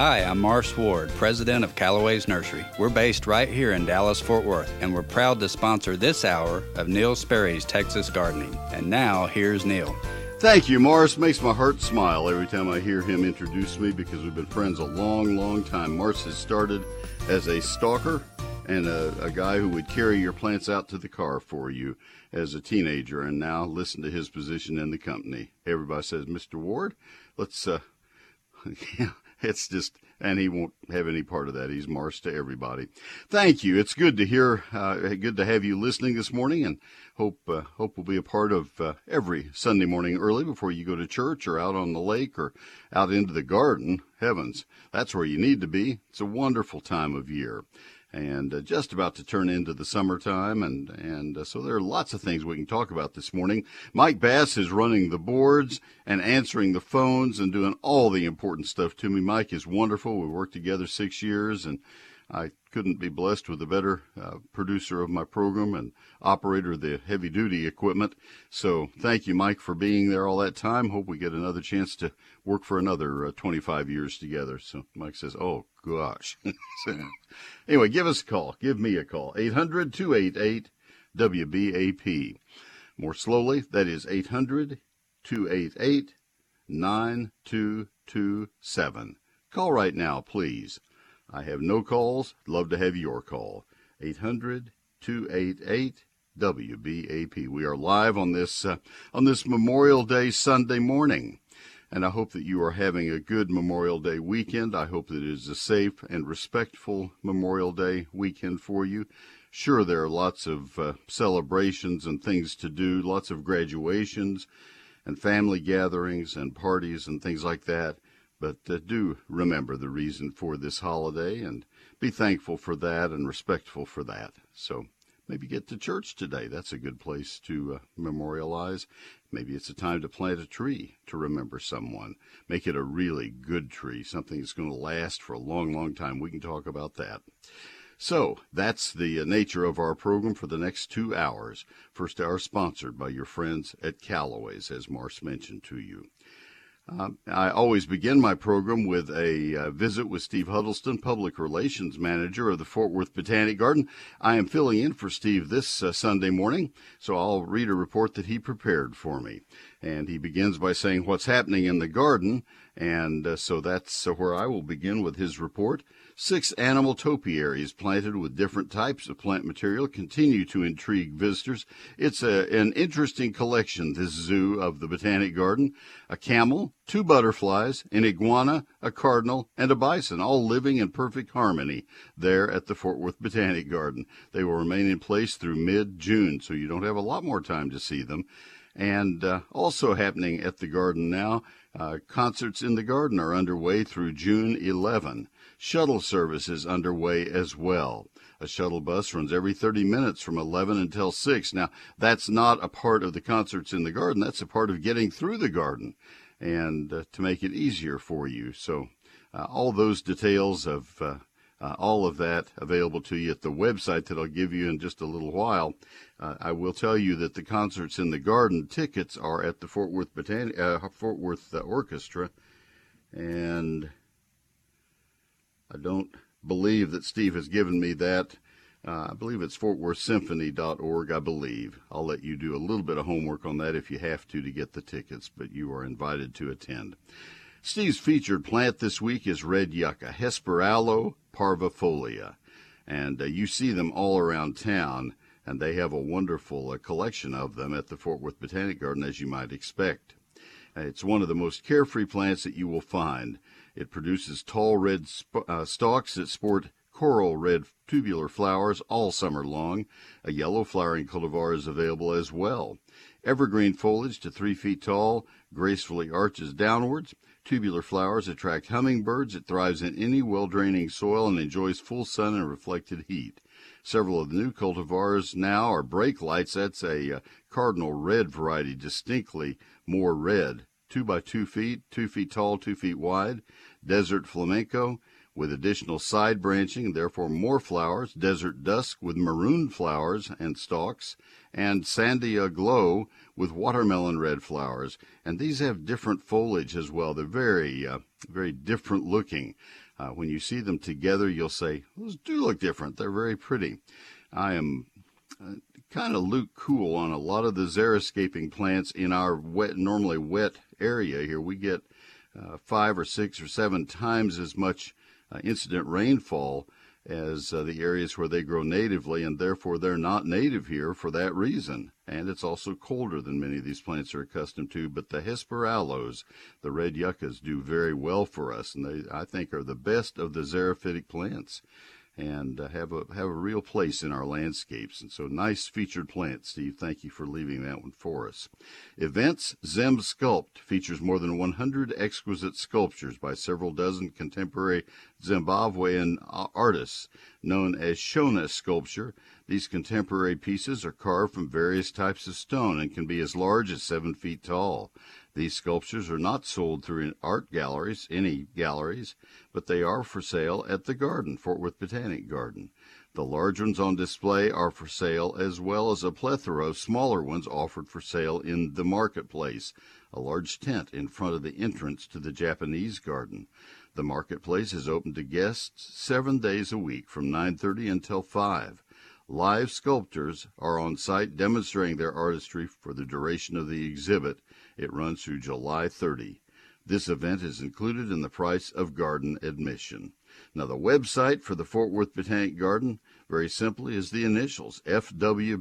Hi, I'm Morris Ward, president of Callaway's Nursery. We're based right here in Dallas, Fort Worth, and we're proud to sponsor this hour of Neil Sperry's Texas Gardening. And now, here's Neil. Thank you, Morris. Makes my heart smile every time I hear him introduce me because we've been friends a long, long time. Morris has started as a stalker and a, a, guy who would carry your plants out to the car for you as a teenager, and now listen to his position in the company. Everybody says, Mr. Ward, let's, uh, yeah, it's just, and he won't have any part of that. He's Morris to everybody. Thank you. It's good to hear, uh, good to have you listening this morning, and hope uh, hope will be a part of uh, every Sunday morning early before you go to church or out on the lake or out into the garden. Heavens, that's where you need to be. It's a wonderful time of year and uh, just about to turn into the summertime. And, and uh, so there are lots of things we can talk about this morning. Mike Bass is running the boards and answering the phones and doing all the important stuff to me. Mike is wonderful. We worked together six years and I couldn't be blessed with a better uh, producer of my program and operator of the heavy duty equipment. So thank you, Mike, for being there all that time. Hope we get another chance to work for another uh, 25 years together. So Mike says, Oh gosh. anyway, give us a call. Give me a call. 800 288 WBAP. More slowly, that is 800 288 9227. Call right now, please. I have no calls. Love to have your call. 800 288 WBAP. We are live on this uh, on this Memorial Day Sunday morning, and I hope that you are having a good Memorial Day weekend. I hope that it is a safe and respectful Memorial Day weekend for you. Sure, there are lots of uh, celebrations and things to do, lots of graduations and family gatherings and parties and things like that. But uh, do remember the reason for this holiday and be thankful for that and respectful for that. So maybe get to church today. That's a good place to uh, memorialize. Maybe it's a time to plant a tree to remember someone. Make it a really good tree, something that's going to last for a long, long time. We can talk about that. So that's the uh, nature of our program for the next two hours. First hour sponsored by your friends at Callaway's, as Morris mentioned to you. Uh, I always begin my program with a uh, visit with Steve Huddleston, Public Relations Manager of the Fort Worth Botanic Garden. I am filling in for Steve this uh, Sunday morning, so I'll read a report that he prepared for me. And he begins by saying what's happening in the garden, and uh, so that's where I will begin with his report. Six animal topiaries planted with different types of plant material continue to intrigue visitors. It's a, an interesting collection, this zoo of the Botanic Garden. A camel, two butterflies, an iguana, a cardinal, and a bison, all living in perfect harmony there at the Fort Worth Botanic Garden. They will remain in place through mid-June, so you don't have a lot more time to see them. And uh, also happening at the garden now, uh, concerts in the garden are underway through June 11. Shuttle service is underway as well. A shuttle bus runs every 30 minutes from 11 until 6. Now, that's not a part of the concerts in the garden. That's a part of getting through the garden and uh, to make it easier for you. So, uh, all those details of uh, uh all of that available to you at the website that I'll give you in just a little while. Uh, I will tell you that the concerts in the garden tickets are at the Fort Worth Botan- uh, Fort Worth Orchestra, and I don't believe that Steve has given me that. Uh, I believe it's fortworthsymphony.org, I believe. I'll let you do a little bit of homework on that if you have to to get the tickets, but you are invited to attend. Steve's featured plant this week is red yucca, Hesperaloe parvifolia. And uh, you see them all around town, and they have a wonderful uh, collection of them at the Fort Worth Botanic Garden, as you might expect. Uh, it's one of the most carefree plants that you will find. It produces tall red sp- uh, stalks that sport coral red tubular flowers all summer long. A yellow flowering cultivar is available as well. Evergreen foliage to three feet tall gracefully arches downwards. Tubular flowers attract hummingbirds. It thrives in any well draining soil and enjoys full sun and reflected heat. Several of the new cultivars now are brake lights. That's a uh, cardinal red variety, distinctly more red two by two feet, two feet tall, two feet wide, desert flamenco with additional side branching therefore more flowers, desert dusk with maroon flowers and stalks, and sandia glow with watermelon red flowers. And these have different foliage as well. They're very, uh, very different looking. Uh, when you see them together, you'll say, those do look different. They're very pretty. I am uh, kind of Luke Cool on a lot of the xeriscaping plants in our wet, normally wet area here. We get uh, five or six or seven times as much uh, incident rainfall as uh, the areas where they grow natively, and therefore they're not native here for that reason. And it's also colder than many of these plants are accustomed to. But the Hesperaloes, the red yuccas, do very well for us, and they, I think, are the best of the xerophytic plants and uh, have a have a real place in our landscapes. And so, nice featured plant, Steve. Thank you for leaving that one for us. Events ZimSculpt features more than 100 exquisite sculptures by several dozen contemporary Zimbabwean artists known as Shona sculpture. These contemporary pieces are carved from various types of stone and can be as large as seven feet tall. These sculptures are not sold through art galleries, any galleries, but they are for sale at the garden, Fort Worth Botanic Garden. The large ones on display are for sale, as well as a plethora of smaller ones offered for sale in the marketplace, a large tent in front of the entrance to the Japanese garden. The marketplace is open to guests seven days a week from 9.30 until 5. Live sculptors are on site demonstrating their artistry for the duration of the exhibit. It runs through July 30. This event is included in the price of garden admission. Now, the website for the Fort Worth Botanic Garden, very simply, is the initials fwbg.org.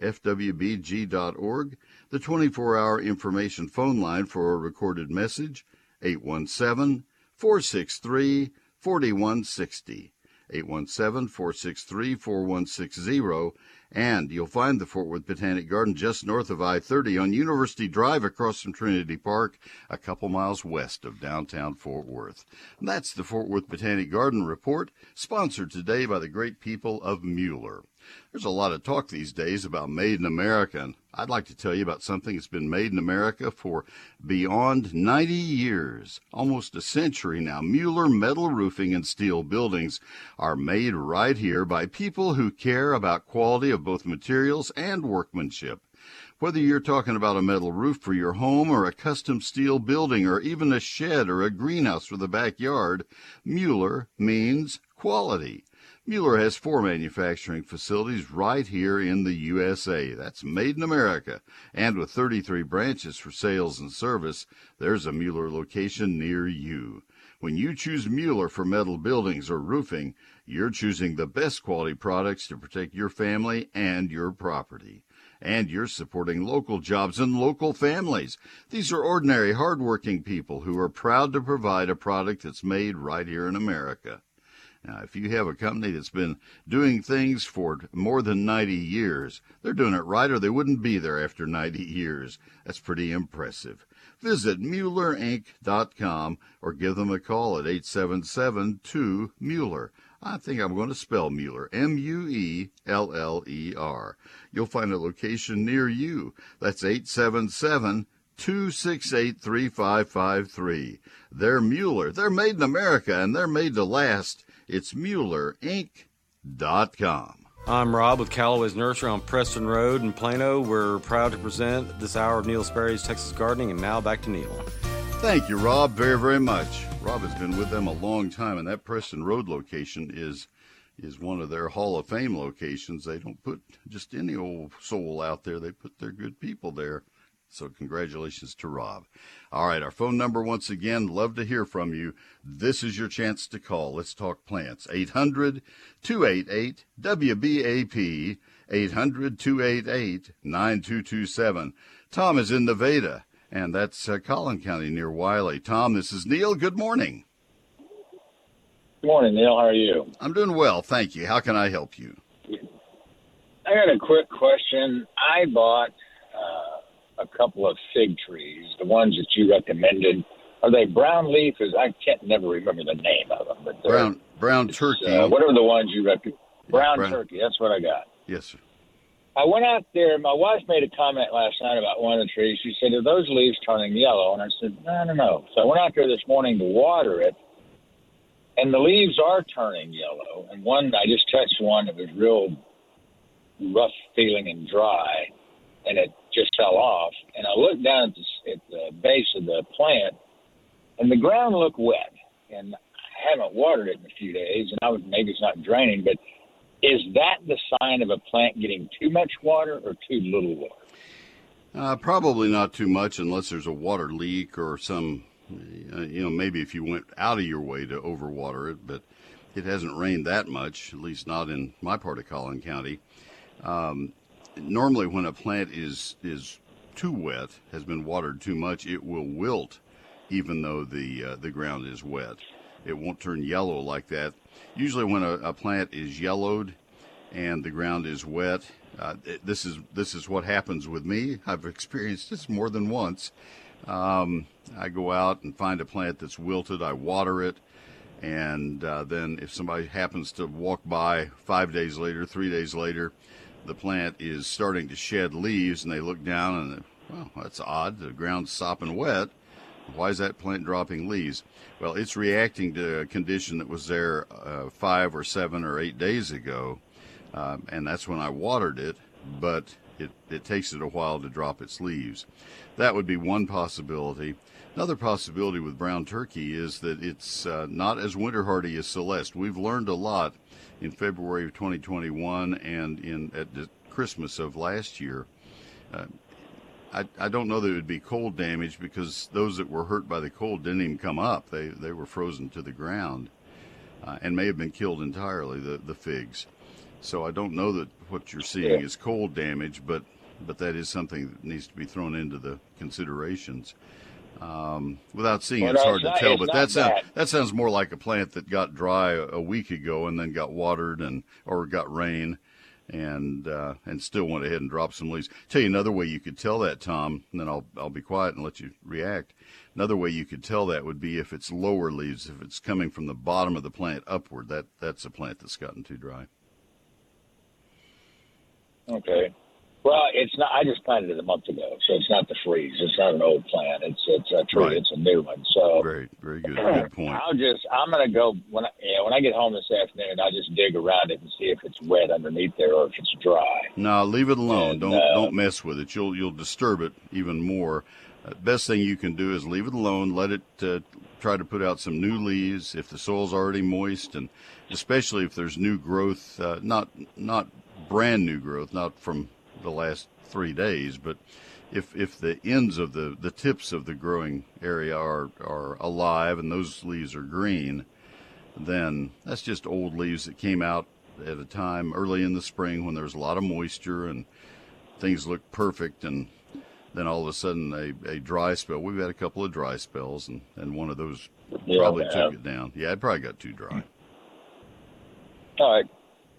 fwbg.org, the 24 hour information phone line for a recorded message, 817 463 4160. 817 463 4160. And you'll find the Fort Worth Botanic Garden just north of I 30 on University Drive across from Trinity Park, a couple miles west of downtown Fort Worth. And that's the Fort Worth Botanic Garden Report, sponsored today by the great people of Mueller. There's a lot of talk these days about made in America, and I'd like to tell you about something that's been made in America for beyond 90 years, almost a century now. Mueller metal roofing and steel buildings are made right here by people who care about quality of both materials and workmanship. Whether you're talking about a metal roof for your home or a custom steel building or even a shed or a greenhouse for the backyard, Mueller means quality. Mueller has four manufacturing facilities right here in the USA. That's made in America. And with 33 branches for sales and service, there's a Mueller location near you. When you choose Mueller for metal buildings or roofing, you're choosing the best quality products to protect your family and your property. And you're supporting local jobs and local families. These are ordinary, hardworking people who are proud to provide a product that's made right here in America. Now, if you have a company that's been doing things for more than 90 years, they're doing it right or they wouldn't be there after 90 years. That's pretty impressive. Visit MuellerInc.com or give them a call at 877 2 Mueller. I think I'm going to spell Mueller, M U E L L E R. You'll find a location near you. That's 877 268 3553. They're Mueller. They're made in America and they're made to last. It's MuellerInc.com. I'm Rob with Callaway's Nursery on Preston Road in Plano. We're proud to present this hour of Neil Sperry's Texas Gardening, and now back to Neil. Thank you, Rob, very, very much. Rob has been with them a long time, and that Preston Road location is is one of their Hall of Fame locations. They don't put just any old soul out there; they put their good people there. So congratulations to Rob. All right, our phone number once again, love to hear from you. This is your chance to call. Let's talk plants. 800 288 WBAP 800 288 9227. Tom is in Nevada, and that's uh, Collin County near Wylie. Tom, this is Neil. Good morning. Good morning, Neil. How are you? I'm doing well, thank you. How can I help you? I got a quick question. I bought uh, a couple of fig trees, the ones that you recommended. Are they brown leaf? Is I can't never remember the name of them, but brown brown turkey. Uh, whatever the ones you recommend. Brown, brown turkey. That's what I got. Yes, sir. I went out there. My wife made a comment last night about one of the trees. She said, "Are those leaves turning yellow?" And I said, "No, no, no." So I went out there this morning to water it, and the leaves are turning yellow. And one, I just touched one that was real rough feeling and dry, and it just fell off. And I looked down at the, at the base of the plant, and the ground looked wet. And I haven't watered it in a few days, and I was maybe it's not draining, but is that the sign of a plant getting too much water or too little water? Uh, probably not too much unless there's a water leak or some, uh, you know, maybe if you went out of your way to overwater it, but it hasn't rained that much, at least not in my part of Collin County. Um, normally, when a plant is is too wet, has been watered too much, it will wilt, even though the uh, the ground is wet. It won't turn yellow like that. Usually, when a, a plant is yellowed and the ground is wet, uh, this is this is what happens with me. I've experienced this more than once. Um, I go out and find a plant that's wilted. I water it, and uh, then if somebody happens to walk by five days later, three days later, the plant is starting to shed leaves, and they look down and well, that's odd. The ground's sopping wet. Why is that plant dropping leaves? Well, it's reacting to a condition that was there uh, five or seven or eight days ago um, and that's when I watered it, but it, it takes it a while to drop its leaves. That would be one possibility. Another possibility with brown turkey is that it's uh, not as winter hardy as Celeste. We've learned a lot in February of 2021 and in at Christmas of last year. Uh, I, I don't know that it would be cold damage because those that were hurt by the cold didn't even come up. They they were frozen to the ground, uh, and may have been killed entirely. The the figs. So I don't know that what you're seeing yeah. is cold damage, but but that is something that needs to be thrown into the considerations. Um, without seeing it, it's hard not, to tell. But that sounds that sounds more like a plant that got dry a, a, week ago and then got watered and or got rain, and uh, and still went ahead and dropped some leaves. Tell you another way you could tell that, Tom, and then I'll I'll be quiet and let you react. Another way you could tell that would be if it's lower leaves, if it's coming from the bottom of the plant upward. That that's a plant that's gotten too dry. Okay. Well, it's not. I just planted it a month ago, so it's not the freeze. It's not an old plant. It's it's a tree. Right. It's a new one. So very very good. Good point. I'll just I'm gonna go when I yeah, when I get home this afternoon. I'll just dig around it and see if it's wet underneath there or if it's dry. No, leave it alone. And, don't uh, don't mess with it. You'll you'll disturb it even more. Uh, best thing you can do is leave it alone. Let it uh, try to put out some new leaves if the soil's already moist, and especially if there's new growth. Uh, not not brand new growth, not from the last three days, but if if the ends of the the tips of the growing area are are alive and those leaves are green, then that's just old leaves that came out at a time early in the spring when there was a lot of moisture and things looked perfect and then all of a sudden a, a dry spell. We've had a couple of dry spells and, and one of those yeah, probably took it down. Yeah, it probably got too dry. All right.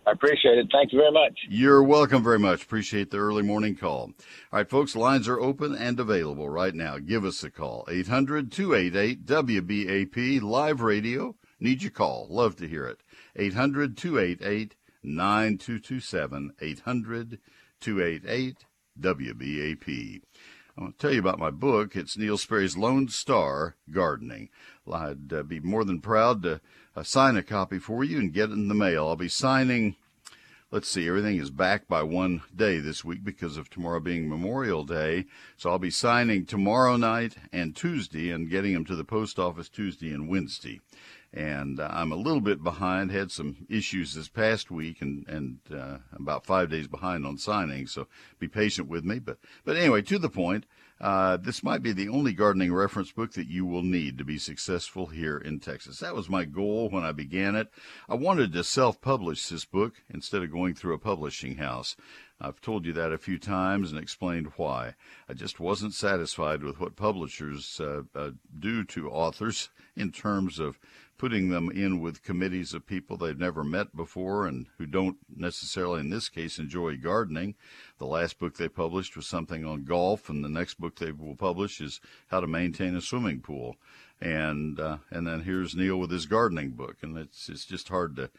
I appreciate it. Thank you very much. You're welcome very much. Appreciate the early morning call. All right, folks, lines are open and available right now. Give us a call. 800 288 WBAP live radio. Need your call. Love to hear it. 800 288 9227. 800 288 WBAP. I want to tell you about my book. It's Neil Sperry's Lone Star Gardening. I'd uh, be more than proud to uh, sign a copy for you and get it in the mail. I'll be signing. Let's see, everything is back by one day this week because of tomorrow being Memorial Day. So I'll be signing tomorrow night and Tuesday and getting them to the post office Tuesday and Wednesday and uh, I'm a little bit behind. Had some issues this past week, and and uh, about five days behind on signing. So be patient with me. But but anyway, to the point. Uh, this might be the only gardening reference book that you will need to be successful here in Texas. That was my goal when I began it. I wanted to self-publish this book instead of going through a publishing house. I've told you that a few times and explained why. I just wasn't satisfied with what publishers uh, uh, do to authors in terms of putting them in with committees of people they've never met before and who don't necessarily, in this case, enjoy gardening. The last book they published was something on golf, and the next book they will publish is how to maintain a swimming pool. And uh, and then here's Neil with his gardening book, and it's it's just hard to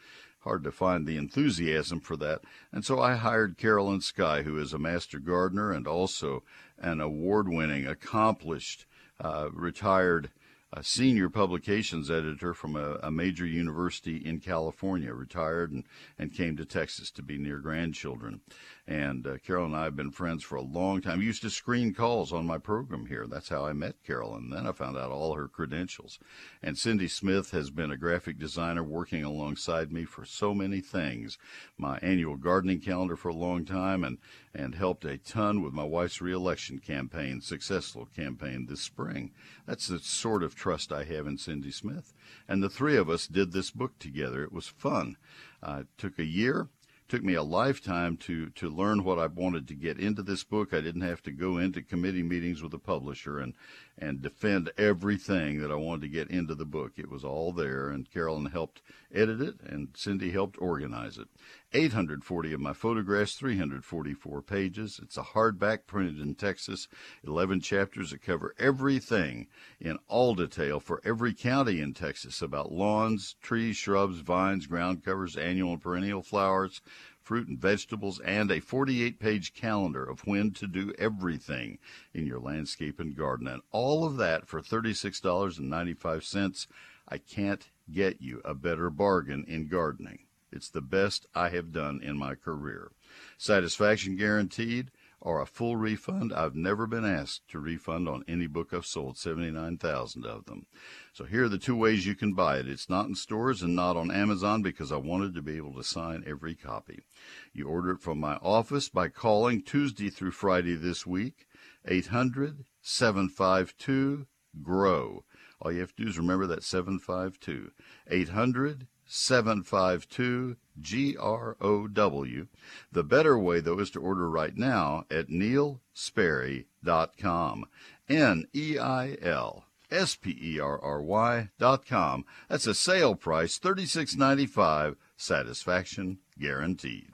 hard to find the enthusiasm for that. And so I hired Carolyn Sky, who is a master gardener and also an award-winning, accomplished, uh, retired a senior publications editor from a, a, major university in California, retired and, and came to Texas to be near grandchildren. And uh, Carol and I have been friends for a long time. used to screen calls on my program here. That's how I met Carol. And then I found out all her credentials. And Cindy Smith has been a graphic designer working alongside me for so many things. My annual gardening calendar for a long time and, and helped a ton with my wife's reelection campaign, successful campaign this spring. That's the sort of trust I have in Cindy Smith. And the three of us did this book together. It was fun. Uh, it took a year took me a lifetime to to learn what I wanted to get into this book. I didn't have to go into committee meetings with the publisher and and defend everything that I wanted to get into the book. It was all there, and Carolyn helped edit it, and Cindy helped organize it. 840 of my photographs, 344 pages. It's a hardback printed in Texas, 11 chapters that cover everything in all detail for every county in Texas about lawns, trees, shrubs, vines, ground covers, annual and perennial flowers, fruit and vegetables, and a 48 page calendar of when to do everything in your landscape and garden. And all of that for $36.95. I can't get you a better bargain in gardening. It's the best I have done in my career. Satisfaction guaranteed or a full refund. I've never been asked to refund on any book I've sold, 79,000 of them. So here are the two ways you can buy it. It's not in stores and not on Amazon because I wanted to be able to sign every copy. You order it from my office by calling Tuesday through Friday this week, 800 752 GROW. All you have to do is remember that 752. 800 752 G-R-O-W. The better way, though, is to order right now at neilsperry.com. N-E-I-L. S-P-E-R-R-Y dot com. That's a sale price, thirty-six ninety-five. Satisfaction guaranteed.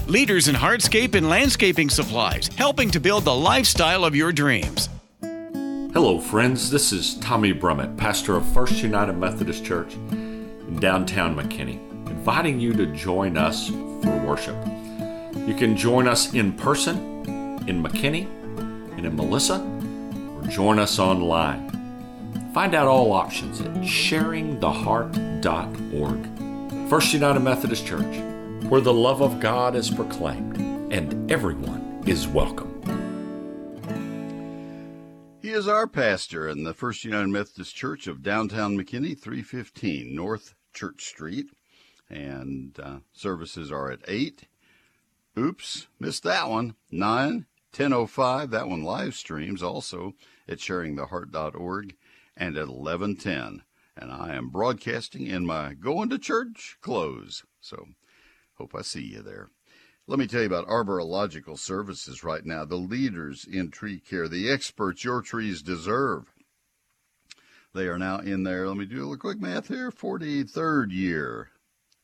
leaders in hardscape and landscaping supplies, helping to build the lifestyle of your dreams. Hello, friends. This is Tommy Brummett, pastor of First United Methodist Church in downtown McKinney, inviting you to join us for worship. You can join us in person in McKinney and in Melissa, or join us online. Find out all options at sharingtheheart.org. First United Methodist Church, where the love of God is proclaimed and everyone is welcome. He is our pastor in the First United Methodist Church of downtown McKinney, 315 North Church Street. And uh, services are at 8. Oops, missed that one. 9, 10.05. That one live streams also at sharingtheheart.org and at 1110. And I am broadcasting in my going to church clothes. So hope I see you there. Let me tell you about Arborilogical Services right now, the leaders in tree care, the experts your trees deserve. They are now in there, let me do a little quick math here, 43rd year.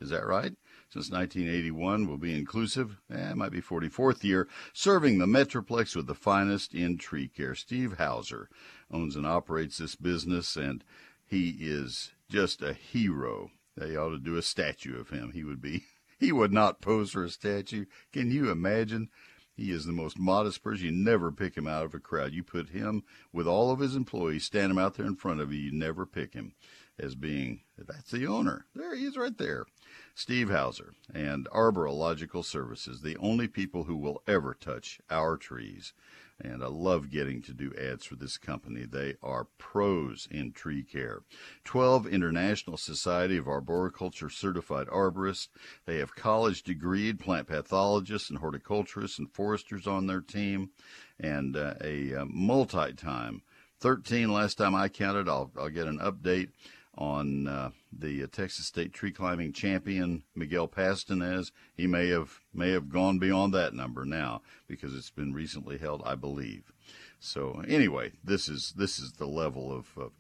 Is that right? Since 1981 will be inclusive. Eh, might be 44th year, serving the Metroplex with the finest in tree care. Steve Houser owns and operates this business, and he is just a hero. They ought to do a statue of him. He would be he would not pose for a statue. Can you imagine? He is the most modest person. You never pick him out of a crowd. You put him with all of his employees, stand him out there in front of you. You never pick him as being that's the owner. There he is right there. Steve Houser and Arborilogical Services, the only people who will ever touch our trees and I love getting to do ads for this company. They are pros in tree care. 12 International Society of Arboriculture certified arborists. They have college degreed plant pathologists and horticulturists and foresters on their team, and uh, a uh, multi time 13 last time I counted. I'll, I'll get an update on uh, the uh, Texas State tree climbing champion Miguel Pastanez. He may have may have gone beyond that number now because it's been recently held, I believe. So anyway, this is this is the level of, of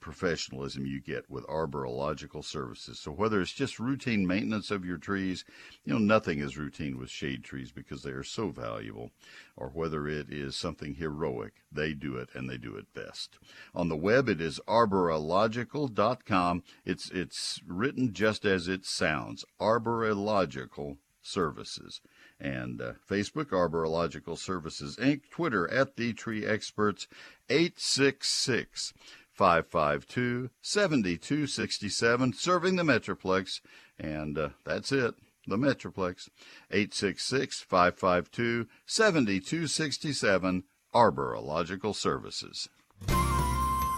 professionalism you get with arborilogical services. So whether it's just routine maintenance of your trees, you know, nothing is routine with shade trees because they are so valuable, or whether it is something heroic, they do it and they do it best. On the web, it is arborilogical.com. It's, it's written just as it sounds, arborilogical services. And uh, Facebook, Arborilogical Services Inc., Twitter at The Tree Experts, 866 552 7267, serving the Metroplex. And uh, that's it, the Metroplex. 866 552 7267, Arborilogical Services.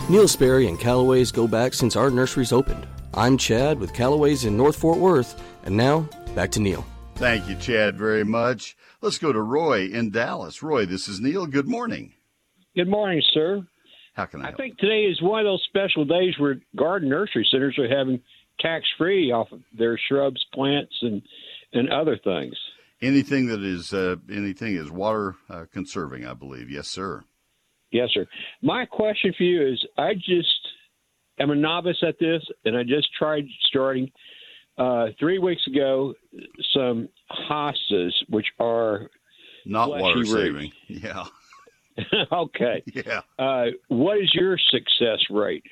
Neil Sperry and Callaway's go back since our nurseries opened. I'm Chad with Callaway's in North Fort Worth, and now back to Neil. Thank you, Chad, very much. Let's go to Roy in Dallas. Roy, this is Neil. Good morning. Good morning, sir. How can I? I help? think today is one of those special days where garden nursery centers are having tax free off of their shrubs, plants, and and other things. anything that is uh, anything is water uh, conserving, I believe. Yes, sir. Yes, sir. My question for you is: I just am a novice at this, and I just tried starting uh, three weeks ago some hostas, which are Not water roots. saving. Yeah, okay. yeah. Uh, what is your success rate?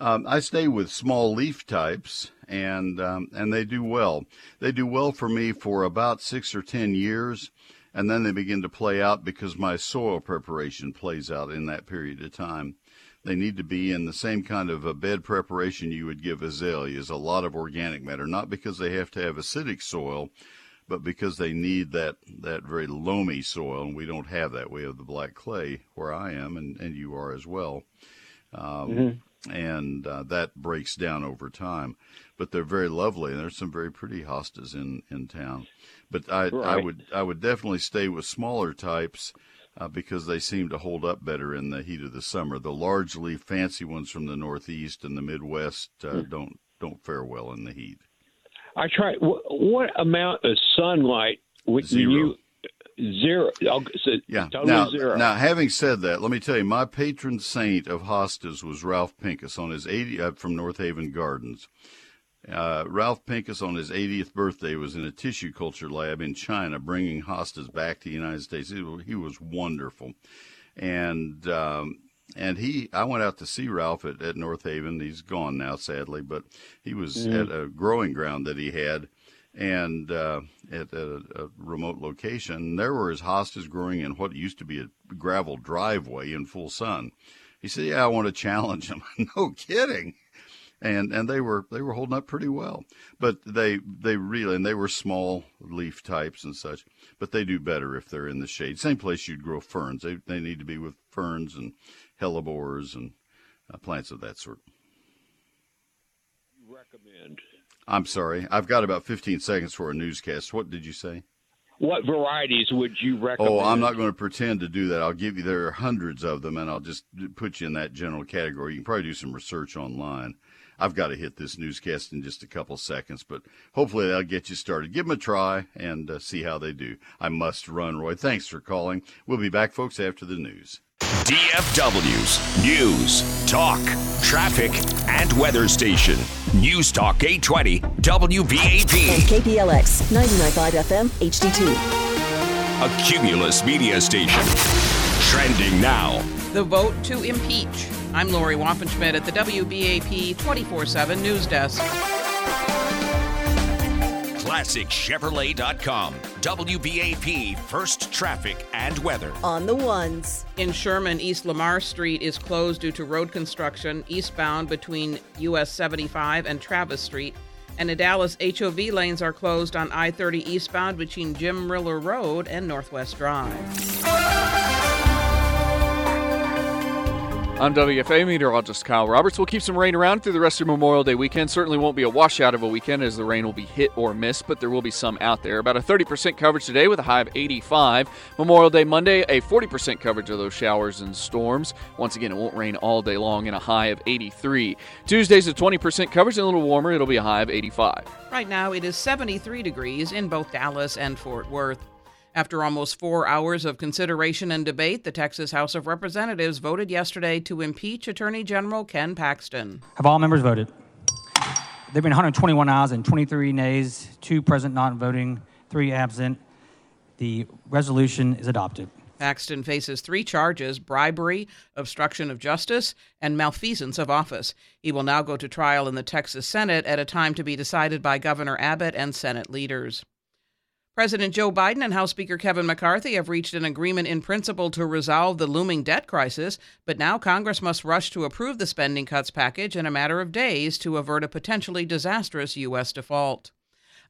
Um, I stay with small leaf types, and um, and they do well. They do well for me for about six or ten years, and then they begin to play out because my soil preparation plays out in that period of time. They need to be in the same kind of a bed preparation you would give azaleas, a lot of organic matter, not because they have to have acidic soil, but because they need that, that very loamy soil, and we don't have that. We have the black clay where I am, and, and you are as well. Um, And uh, that breaks down over time. But they're very lovely, and there's some very pretty hostas in, in town. But I, I would I would definitely stay with smaller types uh, because they seem to hold up better in the heat of the summer. The largely fancy ones from the Northeast and the Midwest uh, don't don't fare well in the heat. I try. What, what amount of sunlight would Zero. you? Zero. So Yeah. Totally now, zero. now, having said that, let me tell you, my patron saint of hostas was Ralph Pinkus on his 80 uh, from North Haven Gardens. Uh, Ralph Pinkus on his 80th birthday was in a tissue culture lab in China, bringing hostas back to the United States. He, he was wonderful, and um, and he, I went out to see Ralph at, at North Haven. He's gone now, sadly, but he was at a growing ground that he had, and uh, at a, a remote location. There were his hostas growing in what used to be a gravel driveway in full sun. He said, "Yeah, I want to challenge him." no kidding. And and they were they were holding up pretty well, but they they really and they were small leaf types and such, but they do better if they're in the shade. Same place you'd grow ferns. They they need to be with ferns and hellebores and uh, plants of that sort. recommend. I'm sorry, I've got about 15 seconds for a newscast. What did you say? What varieties would you recommend? Oh, I'm not going to pretend to do that. I'll give you there are hundreds of them, and I'll just put you in that general category. You can probably do some research online. I've got to hit this newscast in just a couple seconds, but hopefully that'll get you started. Give them a try and uh, see how they do. I must run, Roy. Thanks for calling. We'll be back, folks, after the news. DFW's News, Talk, Traffic, and Weather Station. News Talk 820 WBAP. And KPLX 99.5 FM HD2. A Cumulus media station. Trending now. The vote to impeach. I'm Lori Waffenschmidt at the WBAP 24 7 News Desk. ClassicChevrolet.com. WBAP First Traffic and Weather. On the ones. In Sherman, East Lamar Street is closed due to road construction eastbound between US 75 and Travis Street. And in Dallas, HOV lanes are closed on I 30 eastbound between Jim Miller Road and Northwest Drive. I'm WFAA meteorologist Kyle Roberts. We'll keep some rain around through the rest of Memorial Day weekend. Certainly won't be a washout of a weekend as the rain will be hit or miss, but there will be some out there. About a 30% coverage today with a high of 85. Memorial Day Monday, a 40% coverage of those showers and storms. Once again, it won't rain all day long and a high of 83. Tuesday's a 20% coverage and a little warmer. It'll be a high of 85. Right now, it is 73 degrees in both Dallas and Fort Worth. After almost four hours of consideration and debate, the Texas House of Representatives voted yesterday to impeach Attorney General Ken Paxton. Have all members voted? There have been 121 ayes and 23 nays, two present not voting, three absent. The resolution is adopted. Paxton faces three charges bribery, obstruction of justice, and malfeasance of office. He will now go to trial in the Texas Senate at a time to be decided by Governor Abbott and Senate leaders. President Joe Biden and House Speaker Kevin McCarthy have reached an agreement in principle to resolve the looming debt crisis, but now Congress must rush to approve the spending cuts package in a matter of days to avert a potentially disastrous U.S. default.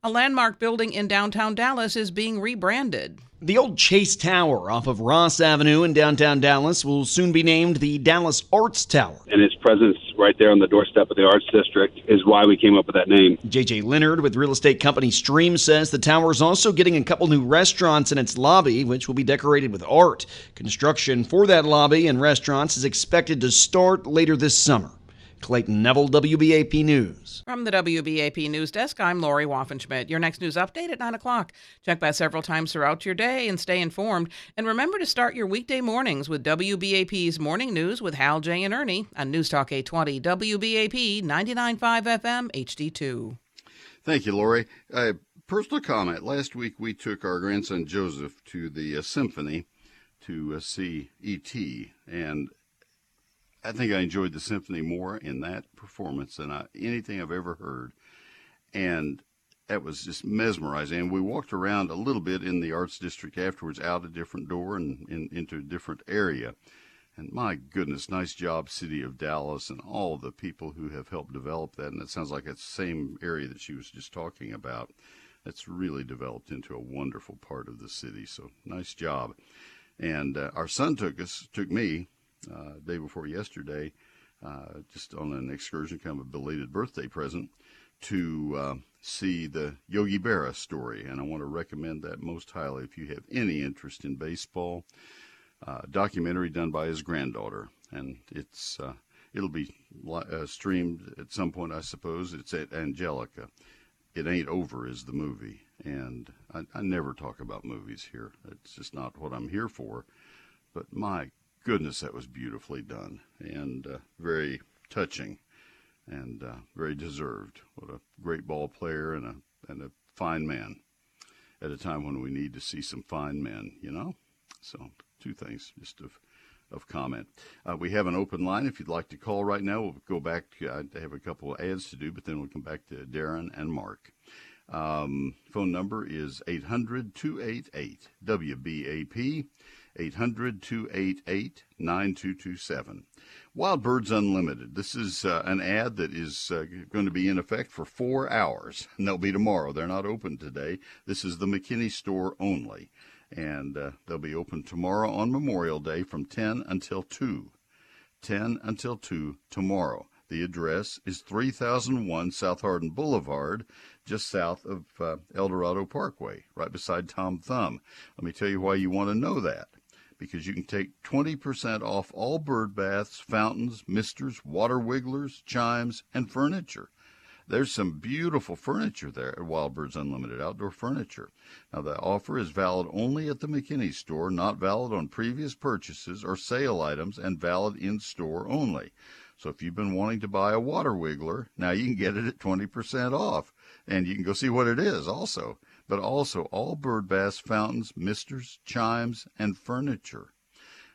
A landmark building in downtown Dallas is being rebranded. The old Chase Tower off of Ross Avenue in downtown Dallas will soon be named the Dallas Arts Tower. And its presence right there on the doorstep of the Arts District is why we came up with that name. JJ Leonard with real estate company Stream says the tower is also getting a couple new restaurants in its lobby, which will be decorated with art. Construction for that lobby and restaurants is expected to start later this summer. Clayton Neville, WBAP News. From the WBAP News Desk, I'm Lori Waffenschmidt. Your next news update at 9 o'clock. Check back several times throughout your day and stay informed. And remember to start your weekday mornings with WBAP's Morning News with Hal, Jay, and Ernie on News Talk 820, WBAP 99.5 FM, HD2. Thank you, Lori. Uh, personal comment. Last week we took our grandson Joseph to the uh, symphony to uh, see E.T., and I think I enjoyed the symphony more in that performance than I, anything I've ever heard. And that was just mesmerizing. And we walked around a little bit in the arts district afterwards, out a different door and in, into a different area. And my goodness, nice job, City of Dallas, and all the people who have helped develop that. And it sounds like it's the same area that she was just talking about. That's really developed into a wonderful part of the city. So nice job. And uh, our son took us, took me, uh, day before yesterday, uh, just on an excursion, kind of a belated birthday present, to uh, see the Yogi Berra story. And I want to recommend that most highly if you have any interest in baseball. Uh, documentary done by his granddaughter, and it's uh, it'll be uh, streamed at some point, I suppose. It's at Angelika. It ain't over is the movie, and I, I never talk about movies here. It's just not what I'm here for. But my goodness, that was beautifully done and uh, very touching and uh, very deserved. What a great ball player and a and a fine man at a time when we need to see some fine men, you know. So two things just of of comment. Uh, we have an open line if you'd like to call right now. We'll go back. I have a couple of ads to do, but then we'll come back to Darren and Mark. Um, phone number is 800 288 WBAP. 800 288 9227. Wild Birds Unlimited. This is uh, an ad that is uh, going to be in effect for four hours, and they'll be tomorrow. They're not open today. This is the McKinney store only, and uh, they'll be open tomorrow on Memorial Day from 10 until 2. 10 until 2 tomorrow. The address is 3001 South Hardin Boulevard, just south of uh, El Dorado Parkway, right beside Tom Thumb. Let me tell you why you want to know that because you can take 20% off all bird baths, fountains, misters, water wigglers, chimes, and furniture. There's some beautiful furniture there at Wild Birds Unlimited Outdoor Furniture. Now, the offer is valid only at the McKinney store, not valid on previous purchases or sale items, and valid in store only. So if you've been wanting to buy a water wiggler, now you can get it at 20% off. And you can go see what it is also but also all bird baths, fountains, misters, chimes, and furniture.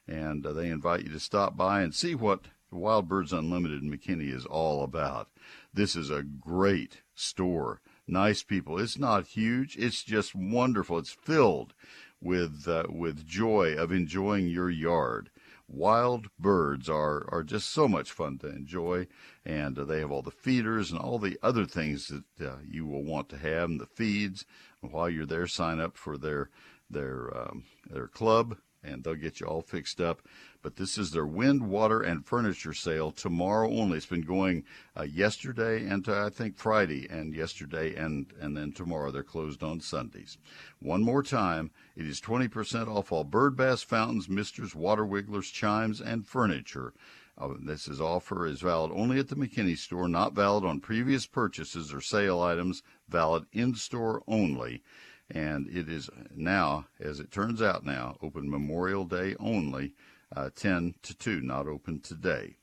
And uh, they invite you to stop by and see what Wild Birds Unlimited in McKinney is all about. This is a great store. Nice people. It's not huge. It's just wonderful. It's filled with uh, with joy of enjoying your yard wild birds are, are just so much fun to enjoy. And uh, they have all the feeders and all the other things that uh, you will want to have, and the feeds. While you're there, sign up for their their um, their club, and they'll get you all fixed up. but this is their wind, water, and furniture sale tomorrow only. It's been going uh, yesterday and uh, I think Friday, and yesterday and and then tomorrow. They're closed on Sundays. One more time, it is 20% off all bird baths, fountains, misters, water wigglers, chimes, and furniture. Uh, this is offer is valid only at the McKinney store, not valid on previous purchases or sale items, valid in store only. And it is now, as it turns out now, open Memorial Day only, uh, 10 to 2, not open today.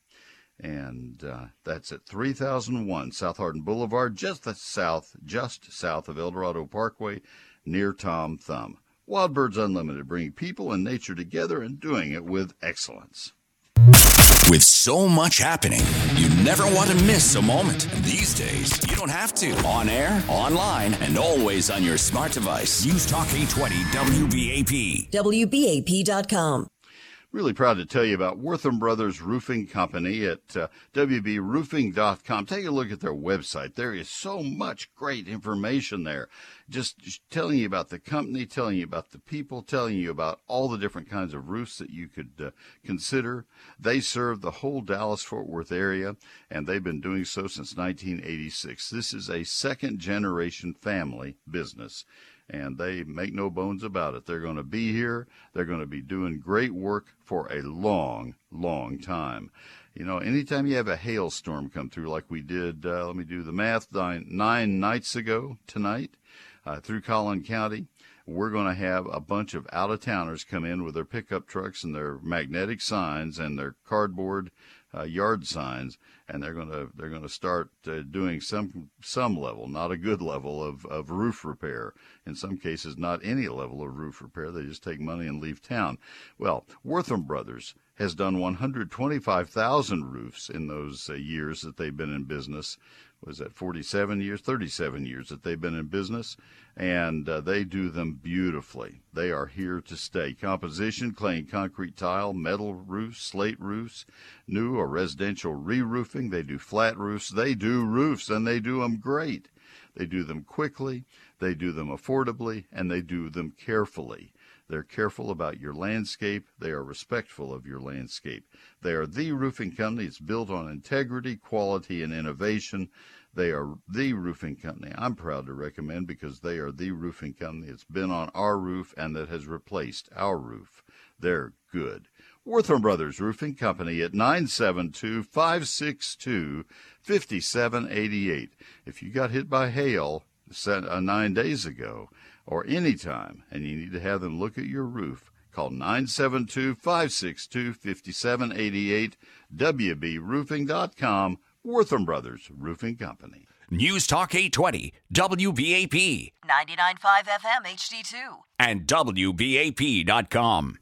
And uh, that's at 3001 South Hardin Boulevard, just south, just south of Eldorado Parkway, near Tom Thumb. Wild Birds Unlimited, bringing people and nature together and doing it with excellence. With so much happening, you never want to miss a moment. These days, you don't have to. On air, online, and always on your smart device. News Talk 820 WBAP. WBAP.com. Really proud to tell you about Wortham Brothers Roofing Company at uh, WBRoofing.com. Take a look at their website. There is so much great information there. Just, telling you about the company, telling you about the people, telling you about all the different kinds of roofs that you could uh, consider. They serve the whole Dallas Fort Worth area, and they've been doing so since 1986. This is a second generation family business and they make no bones about it. They're going to be here. They're going to be doing great work for a long, long time. You know, anytime you have a hailstorm come through, like we did, uh, let me do the math, nine, nine nights ago tonight uh, through Collin County, we're going to have a bunch of out of towners come in with their pickup trucks and their magnetic signs and their cardboard uh, yard signs, and they're going to they're going to start uh, doing some some level, not a good level of of roof repair. In some cases, not any level of roof repair. They just take money and leave town. Well, Wortham Brothers has done 125,000 roofs in those uh, years that they've been in business was that 47 years, 37 years that they've been in business, and uh, they do them beautifully. They are here to stay. Composition, clay concrete tile, metal roofs, slate roofs, new or residential re-roofing. They do flat roofs. They do roofs, and they do them great. They do them quickly, they do them affordably, and they do them carefully. They're careful about your landscape. They are respectful of your landscape. They are the roofing company. It's built on integrity, quality, and innovation. They are the roofing company I'm proud to recommend because they are the roofing company that's been on our roof and that has replaced our roof. They're good. Wortham Brothers Roofing Company at 972 562 5788. If you got hit by hail uh, nine days ago, or anytime, and you need to have them look at your roof, call 972 562 5788, WBRoofing.com, Wortham Brothers Roofing Company. News Talk 820, WBAP. 99.5 FM HD2. And WBAP.com.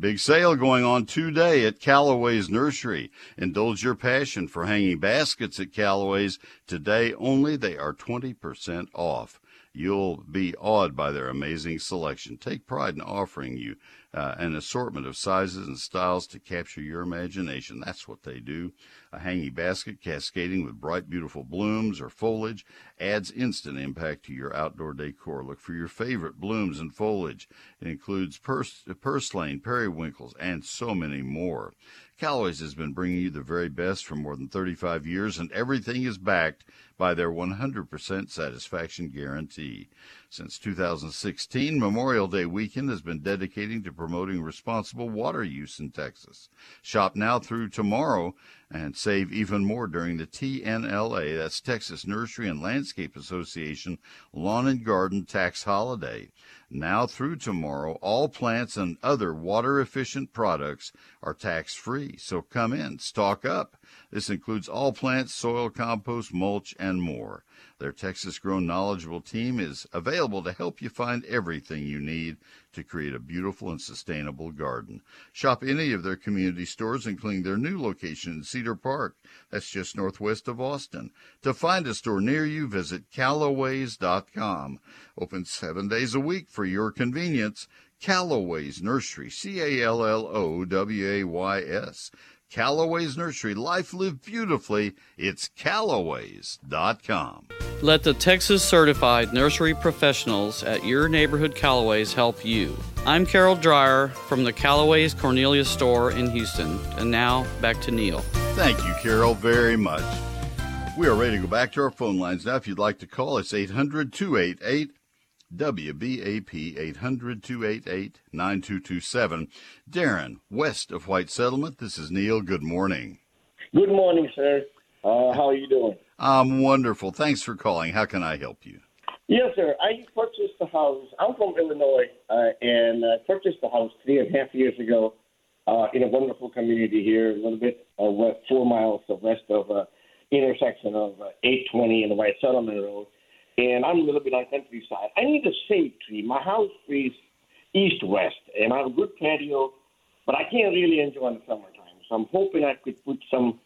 Big sale going on today at Callaway's Nursery. Indulge your passion for hanging baskets at Callaway's. Today only, they are 20% off. You'll be awed by their amazing selection. Take pride in offering you uh, an assortment of sizes and styles to capture your imagination. That's what they do. A hanging basket cascading with bright, beautiful blooms or foliage adds instant impact to your outdoor decor. Look for your favorite blooms and foliage. It includes purs- purslane, periwinkles, and so many more. Callaway's has been bringing you the very best for more than 35 years, and everything is backed by their 100% satisfaction guarantee. Since 2016, Memorial Day weekend has been dedicated to promoting responsible water use in Texas. Shop now through tomorrow and save even more during the TNLA, that's Texas Nursery and Landscape Association Lawn and Garden Tax Holiday. Now through tomorrow, all plants and other water efficient products are tax free. So come in, stock up. This includes all plants, soil, compost, mulch, and more. Their Texas grown knowledgeable team is available to help you find everything you need to create a beautiful and sustainable garden. Shop any of their community stores, including their new location in Cedar Park. That's just northwest of Austin. To find a store near you, visit Callaways.com. Open seven days a week for your convenience. Callaway's Nursery, C A L L O W A Y S. Callaway's Nursery. Life lived beautifully. It's Callaways.com. Let the Texas certified nursery professionals at your neighborhood Callaways help you. I'm Carol Dreyer from the Callaways Cornelius store in Houston. And now back to Neil. Thank you, Carol, very much. We are ready to go back to our phone lines now. If you'd like to call, it's 800 288 WBAP 800 288 9227. Darren, west of White Settlement. This is Neil. Good morning. Good morning, sir. Uh, how are you doing? I'm wonderful. Thanks for calling. How can I help you? Yes, sir. I purchased a house. I'm from Illinois, uh, and I purchased a house three and a half years ago uh, in a wonderful community here, a little bit uh, west, four miles west of uh, intersection of uh, 820 and the White Settlement Road. And I'm a little bit on countryside. I need a shade tree. My house is east west, and I have a good patio, but I can't really enjoy in the summertime. So I'm hoping I could put some,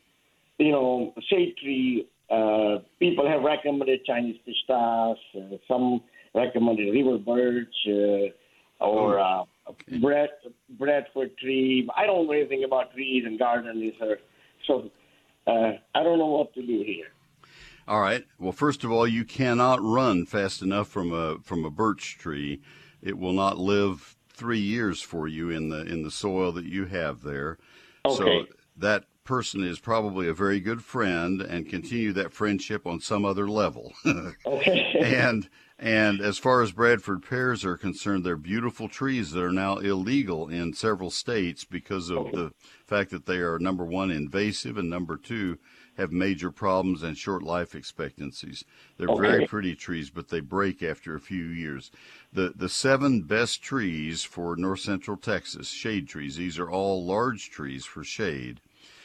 you know, shade tree. Uh, people have recommended Chinese pistache, uh, some recommended river birch, uh, or uh, bread, breadfruit tree. I don't know anything about trees and gardens, sir. So uh, I don't know what to do here. All right. Well, first of all, you cannot run fast enough from a from a birch tree. It will not live three years for you in the in the soil that you have there. Okay. So that person is probably a very good friend and continue that friendship on some other level. okay. and and as far as Bradford pears are concerned, they're beautiful trees that are now illegal in several states because of the fact that they are number one invasive and number two have major problems and short life expectancies. They're Okay. very pretty trees, but they break after a few years. The the seven best trees for north central Texas, shade trees. These are all large trees for shade.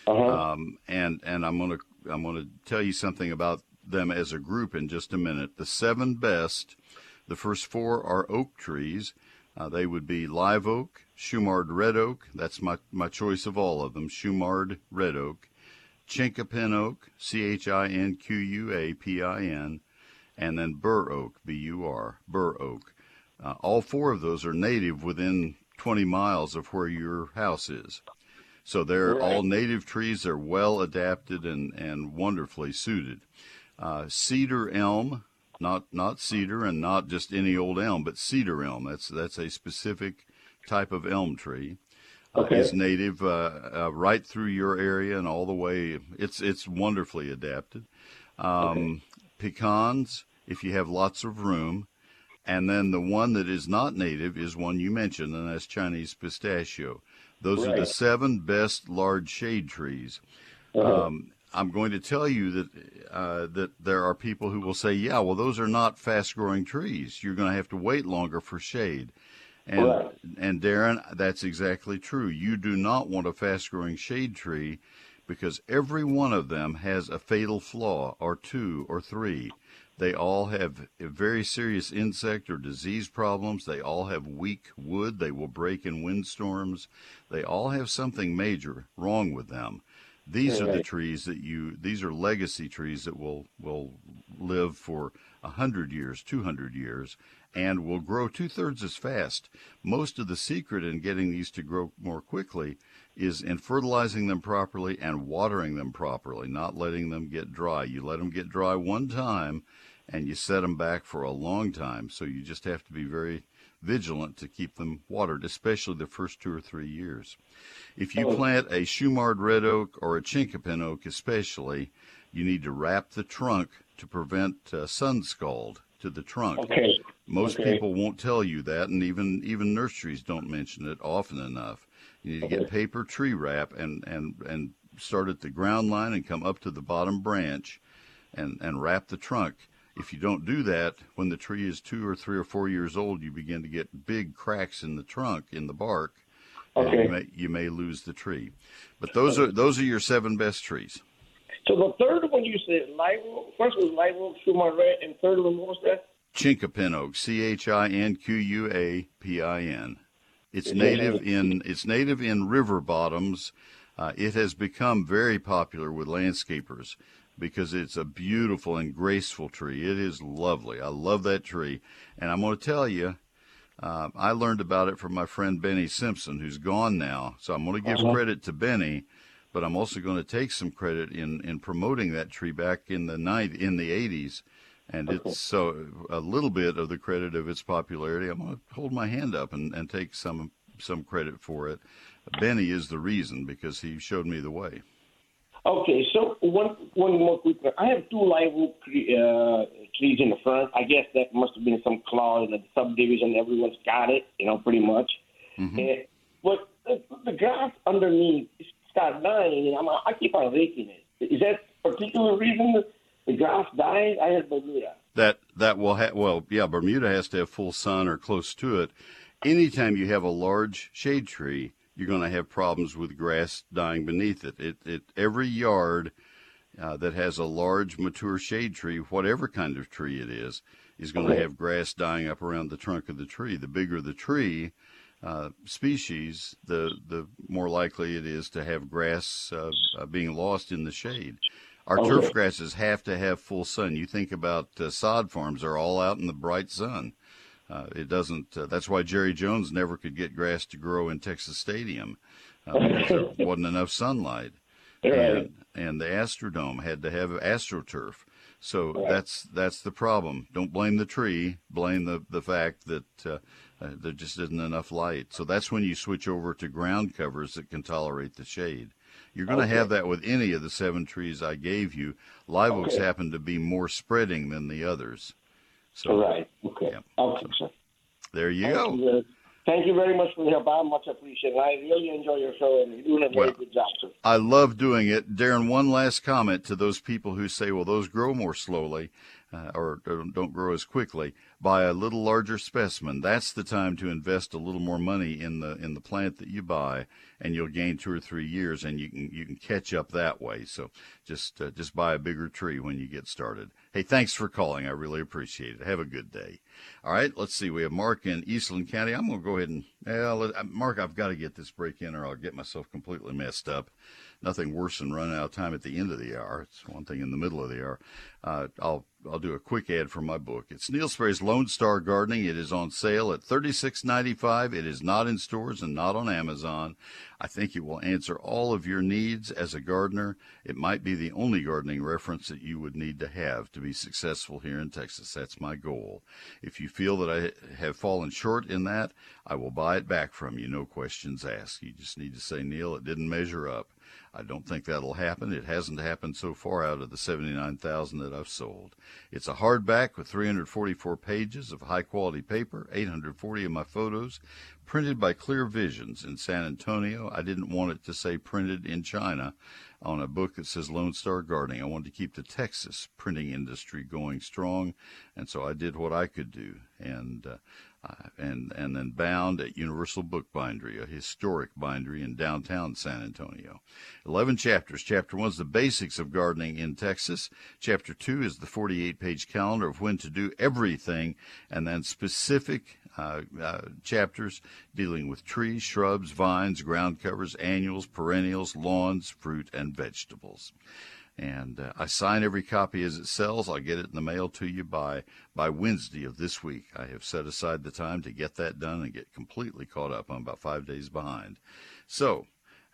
Uh-huh. Um, and and I'm gonna I'm gonna tell you something about them as a group in just a minute. The seven best, the first four are oak trees. Uh, they would be live oak, Shumard red oak. That's my my choice of all of them. Shumard red oak, Chinkapin oak, C H I N Q U A P I N, and then bur oak, B U R, bur oak. Uh, all four of those are native within 20 miles of where your house is. So they're Right. all native trees. They're well adapted and, and wonderfully suited. Uh, cedar elm, not not cedar and not just any old elm, but cedar elm. That's that's a specific type of elm tree. Uh, Okay. Is native uh, uh, right through your area and all the way. It's it's wonderfully adapted. Um, Pecans, if you have lots of room, and then the one that is not native is one you mentioned, and that's Chinese pistachio. Those are the seven best large shade trees. Uh-huh. Um, I'm going to tell you that uh, that there are people who will say, "Yeah, well, those are not fast-growing trees. You're going to have to wait longer for shade." And Right. and Darren, that's exactly true. You do not want a fast-growing shade tree because every one of them has a fatal flaw, or two, or three. They all have very serious insect or disease problems. They all have weak wood. They will break in windstorms. They all have something major wrong with them. These are the trees that you. These are legacy trees that will will live for a hundred years, two hundred years, and will grow two thirds as fast. Most of the secret in getting these to grow more quickly is in fertilizing them properly and watering them properly, not letting them get dry. You let them get dry one time, and you set them back for a long time. So you just have to be very vigilant to keep them watered, especially the first two or three years. If you Oh. plant a Shumard red oak or a Chinkapin oak, especially, you need to wrap the trunk to prevent uh, sun scald to the trunk. Okay. Most Okay. people won't tell you that, and even even nurseries don't mention it often enough. You need to get paper tree wrap and and and start at the ground line and come up to the bottom branch, and and wrap the trunk. If you don't do that, when the tree is two or three or four years old, you begin to get big cracks in the trunk in the bark, and Okay. you may you may lose the tree. But those are those are your seven best trees. So the third one you said live oak. First was live oak, Schumann red, and third one what was that? Chinkapin oak, C H I N Q U A P I N. It's native in it's native in river bottoms. Uh, it has become very popular with landscapers because it's a beautiful and graceful tree. It is lovely. I love that tree, and I'm going to tell you. Uh, I learned about it from my friend Benny Simpson, who's gone now. So I'm going to give Uh-huh. credit to Benny, but I'm also going to take some credit in, in promoting that tree back in the night in the 80s. And Okay. it's so a little bit of the credit of its popularity. I'm going to hold my hand up and, and take some some credit for it. Benny is the reason because he showed me the way. Okay, so one one more quick. one. I have two live oak uh, trees in the front. I guess that must have been some clause in the subdivision. Everyone's got it, you know, pretty much. And, but the, the grass underneath started dying, and I'm, I keep on raking it. Is that particular reason that the grass died? I had Bermuda. That that will have well, yeah. Bermuda has to have full sun or close to it. Anytime you have a large shade tree, you're going to have problems with grass dying beneath it. It, it every yard uh, that has a large mature shade tree, whatever kind of tree it is, is going to have grass dying up around the trunk of the tree. The bigger the tree uh, species, the the more likely it is to have grass uh, uh, being lost in the shade. Our Okay. turf grasses have to have full sun. You think about uh, sod farms; they're all out in the bright sun. Uh, it doesn't. Uh, that's why Jerry Jones never could get grass to grow in Texas Stadium uh, because there wasn't enough sunlight. Right. And, and the Astrodome had to have AstroTurf. So Right. that's that's the problem. Don't blame the tree. Blame the the fact that uh, uh, there just isn't enough light. So that's when you switch over to ground covers that can tolerate the shade. You're going to Okay. have that with any of the seven trees I gave you. Live oaks Okay. happen to be more spreading than the others. So All right. Okay. Okay, sir. there you Thank go. You, uh, thank you very much for the help. I much appreciate it. I really enjoy your show, and you're doing a very Well, good job, sir. I love doing it. Darren, one last comment to those people who say, well, those grow more slowly uh, or, or don't grow as quickly. Buy a little larger specimen. That's the time to invest a little more money in the in the plant that you buy, and you'll gain two or three years, and you can you can catch up that way. So just uh, just buy a bigger tree when you get started. Hey, thanks for calling. I really appreciate it. Have a good day. All right, let's see. We have Mark in Eastland County. I'm going to go ahead and, yeah, uh, Mark, I've got to get this break in or I'll get myself completely messed up. Nothing worse than running out of time at the end of the hour. It's one thing in the middle of the hour. Uh, I'll I'll do a quick ad for my book. It's Neil Sperry's Lone Star Gardening. It is on sale at thirty six ninety five. It is not in stores and not on Amazon. I think it will answer all of your needs as a gardener. It might be the only gardening reference that you would need to have to be successful here in Texas. That's my goal. If you feel that I have fallen short in that, I will buy it back from you. No questions asked. You just need to say, Neil, it didn't measure up. I don't think that'll happen. It hasn't happened so far out of the 79,000 that I've sold. It's a hardback with 344 pages of high quality paper, 840 of my photos, printed by Clear Visions in San Antonio. I didn't want it to say printed in China on a book that says Lone Star Gardening. I wanted to keep the Texas printing industry going strong, and so I did what I could do. And uh, uh, and and then bound at Universal Bookbindery, a historic bindery in downtown San Antonio. Eleven chapters. Chapter one is the basics of gardening in Texas. Chapter two is the 48-page calendar of when to do everything, and then specific uh, uh, chapters dealing with trees, shrubs, vines, ground covers, annuals, perennials, lawns, fruit, and vegetables. And uh, I sign every copy as it sells. I'll get it in the mail to you by by Wednesday of this week. I have set aside the time to get that done and get completely caught up. I'm about five days behind. So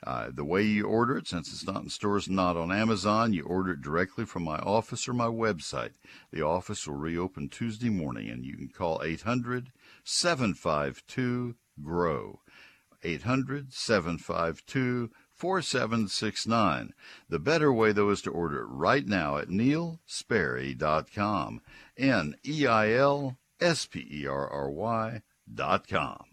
uh, the way you order it, since it's not in stores, not on Amazon, you order it directly from my office or my website. The office will reopen Tuesday morning, and you can call 800 752 GROW. 800 752 4769. The better way, though, is to order it right now at neilsperry.com. N E I L S P E R R Y dot com.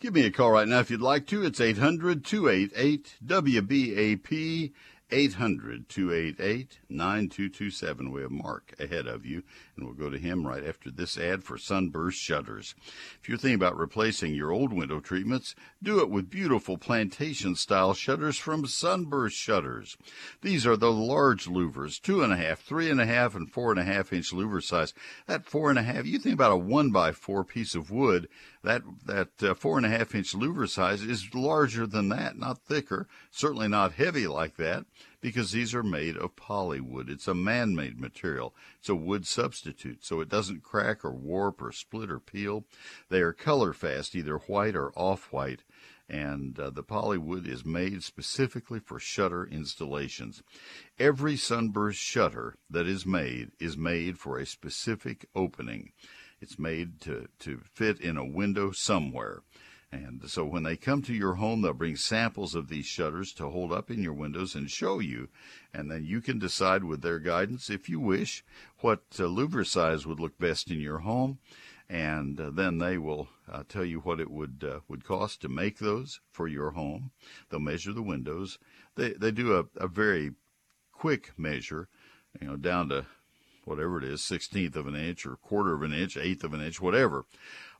Give me a call right now if you'd like to. It's 800 288 WBAP 800 288 9227. We have Mark ahead of you, and we'll go to him right after this ad for Sunburst Shutters. If you're thinking about replacing your old window treatments, do it with beautiful plantation style shutters from Sunburst Shutters. These are the large louvers, two and a half, three and a half, and four and a half inch louver size. That four and a half, you think about a one by four piece of wood, that, that uh, four and a half inch louver size is larger than that, not thicker, certainly not heavy like that because these are made of polywood. It's a man made material. It's a wood substitute, so it doesn't crack or warp or split or peel. They are color fast, either white or off white, and uh, the polywood is made specifically for shutter installations. Every sunburst shutter that is made is made for a specific opening. It's made to, to fit in a window somewhere. And so when they come to your home, they'll bring samples of these shutters to hold up in your windows and show you. And then you can decide with their guidance, if you wish, what uh, louver size would look best in your home. And uh, then they will uh, tell you what it would uh, would cost to make those for your home. They'll measure the windows. They they do a, a very quick measure, you know, down to whatever it is, sixteenth of an inch or quarter of an inch, eighth of an inch, whatever.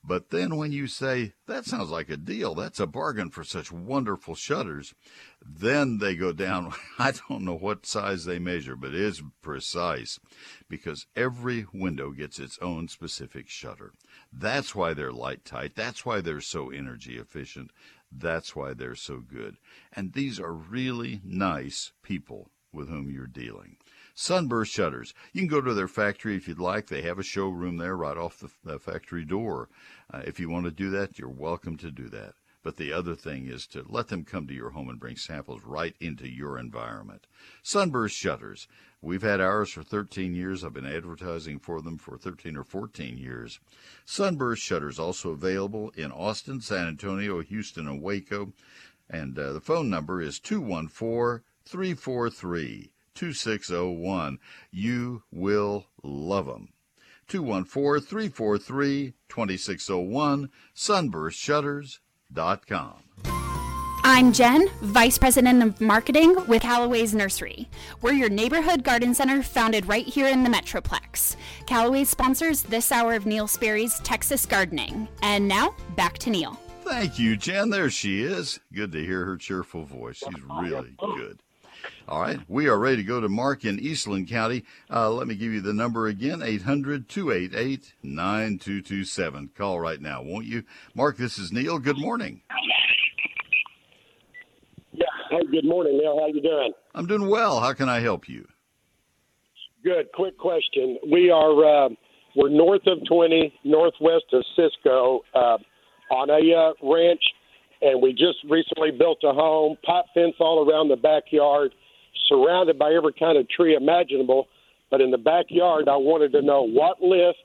But then when you say, that sounds like a deal, that's a bargain for such wonderful shutters, then they go down. I don't know what size they measure, but it is precise because every window gets its own specific shutter. That's why they're light tight. That's why they're so energy efficient. That's why they're so good. And these are really nice people with whom you're dealing. Sunburst Shutters. You can go to their factory if you'd like. They have a showroom there right off the, the factory door. Uh, if you want to do that, you're welcome to do that. But the other thing is to let them come to your home and bring samples right into your environment. Sunburst Shutters. We've had ours for 13 years. I've been advertising for them for 13 or 14 years. Sunburst Shutters also available in Austin, San Antonio, Houston, and Waco. And uh, the phone number is 214 343 2601. You will love them. 214 343 2601, sunburstshutters.com. I'm Jen, Vice President of Marketing with Callaway's Nursery. We're your neighborhood garden center founded right here in the Metroplex. Callaway sponsors this hour of Neil Sperry's Texas Gardening. And now, back to Neil. Thank you, Jen. There she is. Good to hear her cheerful voice. She's really good. All right, we are ready to go to Mark in Eastland County. Uh, let me give you the number again 800 288 9227. Call right now, won't you? Mark, this is Neil. Good morning. Yeah, hey, good morning, Neil. How you doing? I'm doing well. How can I help you? Good. Quick question. We are uh, we're north of 20, northwest of Cisco, uh, on a uh, ranch, and we just recently built a home, pipe fence all around the backyard surrounded by every kind of tree imaginable. But in the backyard, I wanted to know what list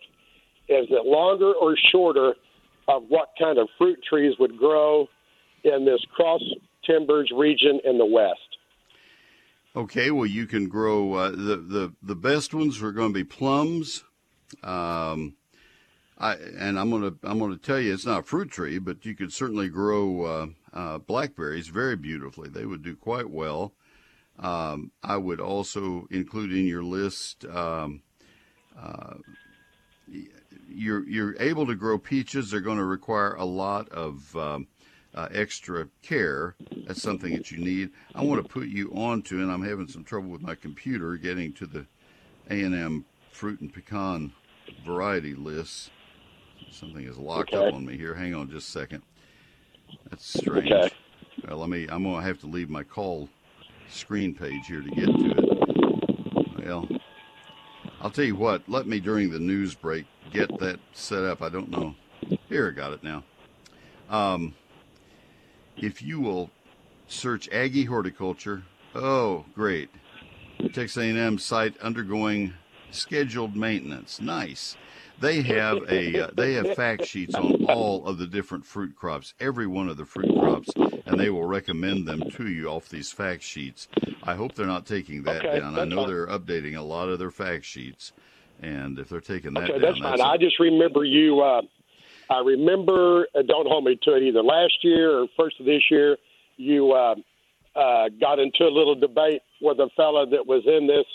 is it longer or shorter of what kind of fruit trees would grow in this cross timbers region in the west. Okay, well, you can grow uh, the the the best ones are going to be plums. Um, I and I'm gonna I'm gonna tell you it's not a fruit tree, but you could certainly grow uh, uh, blackberries very beautifully. They would do quite well. Um, I would also include in your list. Um, uh, you're you're able to grow peaches. They're going to require a lot of um, uh, extra care. That's something that you need. I want to put you on to, and I'm having some trouble with my computer getting to the A and M fruit and pecan variety lists. Something is locked okay. up on me here. Hang on just a second. That's strange. Okay. Well, let me. I'm gonna have to leave my call screen page here to get to it. Well, I'll tell you what, let me during the news break get that set up. I don't know. Here, I got it now. Um, if you will search Aggie Horticulture, oh, great. Texas A&M site undergoing scheduled maintenance. Nice. They have a uh, they have fact sheets on all of the different fruit crops, every one of the fruit crops, and they will recommend them to you off these fact sheets. I hope they're not taking that okay, down. I know fine. they're updating a lot of their fact sheets, and if they're taking that okay, down, that's fine. That's I just remember you. Uh, I remember. Uh, don't hold me to it either. Last year or first of this year, you uh, uh, got into a little debate with a fella that was in this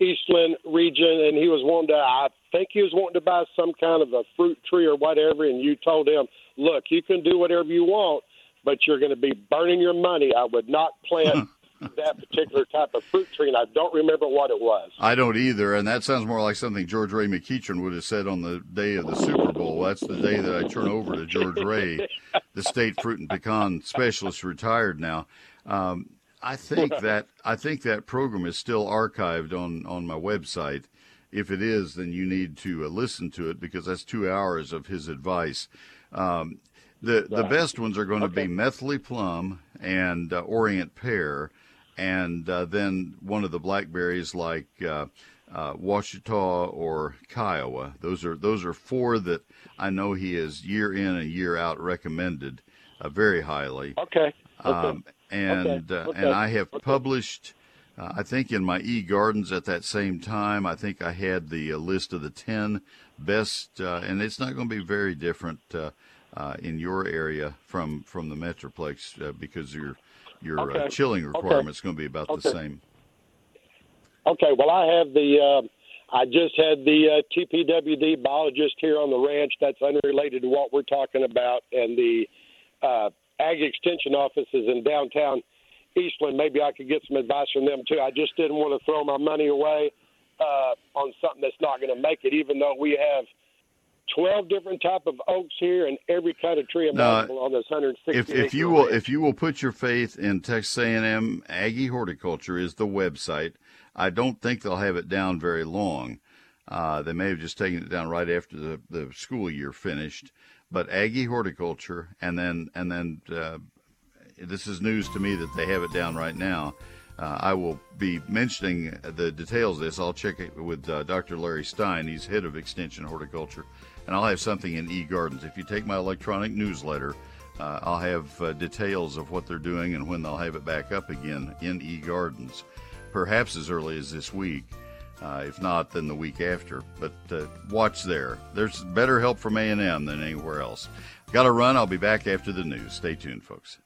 Eastland region, and he was wanting to. I think he was wanting to buy some kind of a fruit tree or whatever, and you told him, "Look, you can do whatever you want, but you're going to be burning your money. I would not plant." that particular type of fruit tree, and I don't remember what it was. I don't either, and that sounds more like something George Ray McEachern would have said on the day of the Super Bowl. That's the day that I turn over to George Ray, the state fruit and pecan specialist, retired now. Um, I think that I think that program is still archived on on my website. If it is, then you need to uh, listen to it because that's two hours of his advice. Um, the the best ones are going to be Methley plum and uh, Orient pear, and uh, then one of the blackberries like uh, uh, Ouachita or Kiowa. Those are those are four that I know he is year in and year out recommended uh, very highly. Okay. okay. Um, and okay. Uh, and I have published. Uh, I think in my e gardens at that same time, I think I had the uh, list of the ten best, uh, and it's not going to be very different uh, uh, in your area from from the metroplex uh, because your your uh, Okay. chilling Okay. requirements going to be about the Okay. same. Okay, well, I have the. Uh, I just had the uh, TPWD biologist here on the ranch. That's unrelated to what we're talking about, and the uh, Ag Extension offices in downtown Eastland. Maybe I could get some advice from them too. I just didn't want to throw my money away uh, on something that's not going to make it, even though we have. 12 different type of oaks here and every kind of tree imaginable on this 160 If if you will if you will put your faith in Texas A&M Aggie Horticulture is the website. I don't think they'll have it down very long. Uh, they may have just taken it down right after the, the school year finished. But Aggie Horticulture, and then and then uh, this is news to me that they have it down right now. Uh, I will be mentioning the details of this. I'll check it with uh, Dr. Larry Stein. He's head of Extension Horticulture, and I'll have something in eGardens. If you take my electronic newsletter, uh, I'll have uh, details of what they're doing and when they'll have it back up again in eGardens, perhaps as early as this week. Uh, if not, then the week after. But uh, watch there. There's better help from A&M than anywhere else. Got to run. I'll be back after the news. Stay tuned, folks.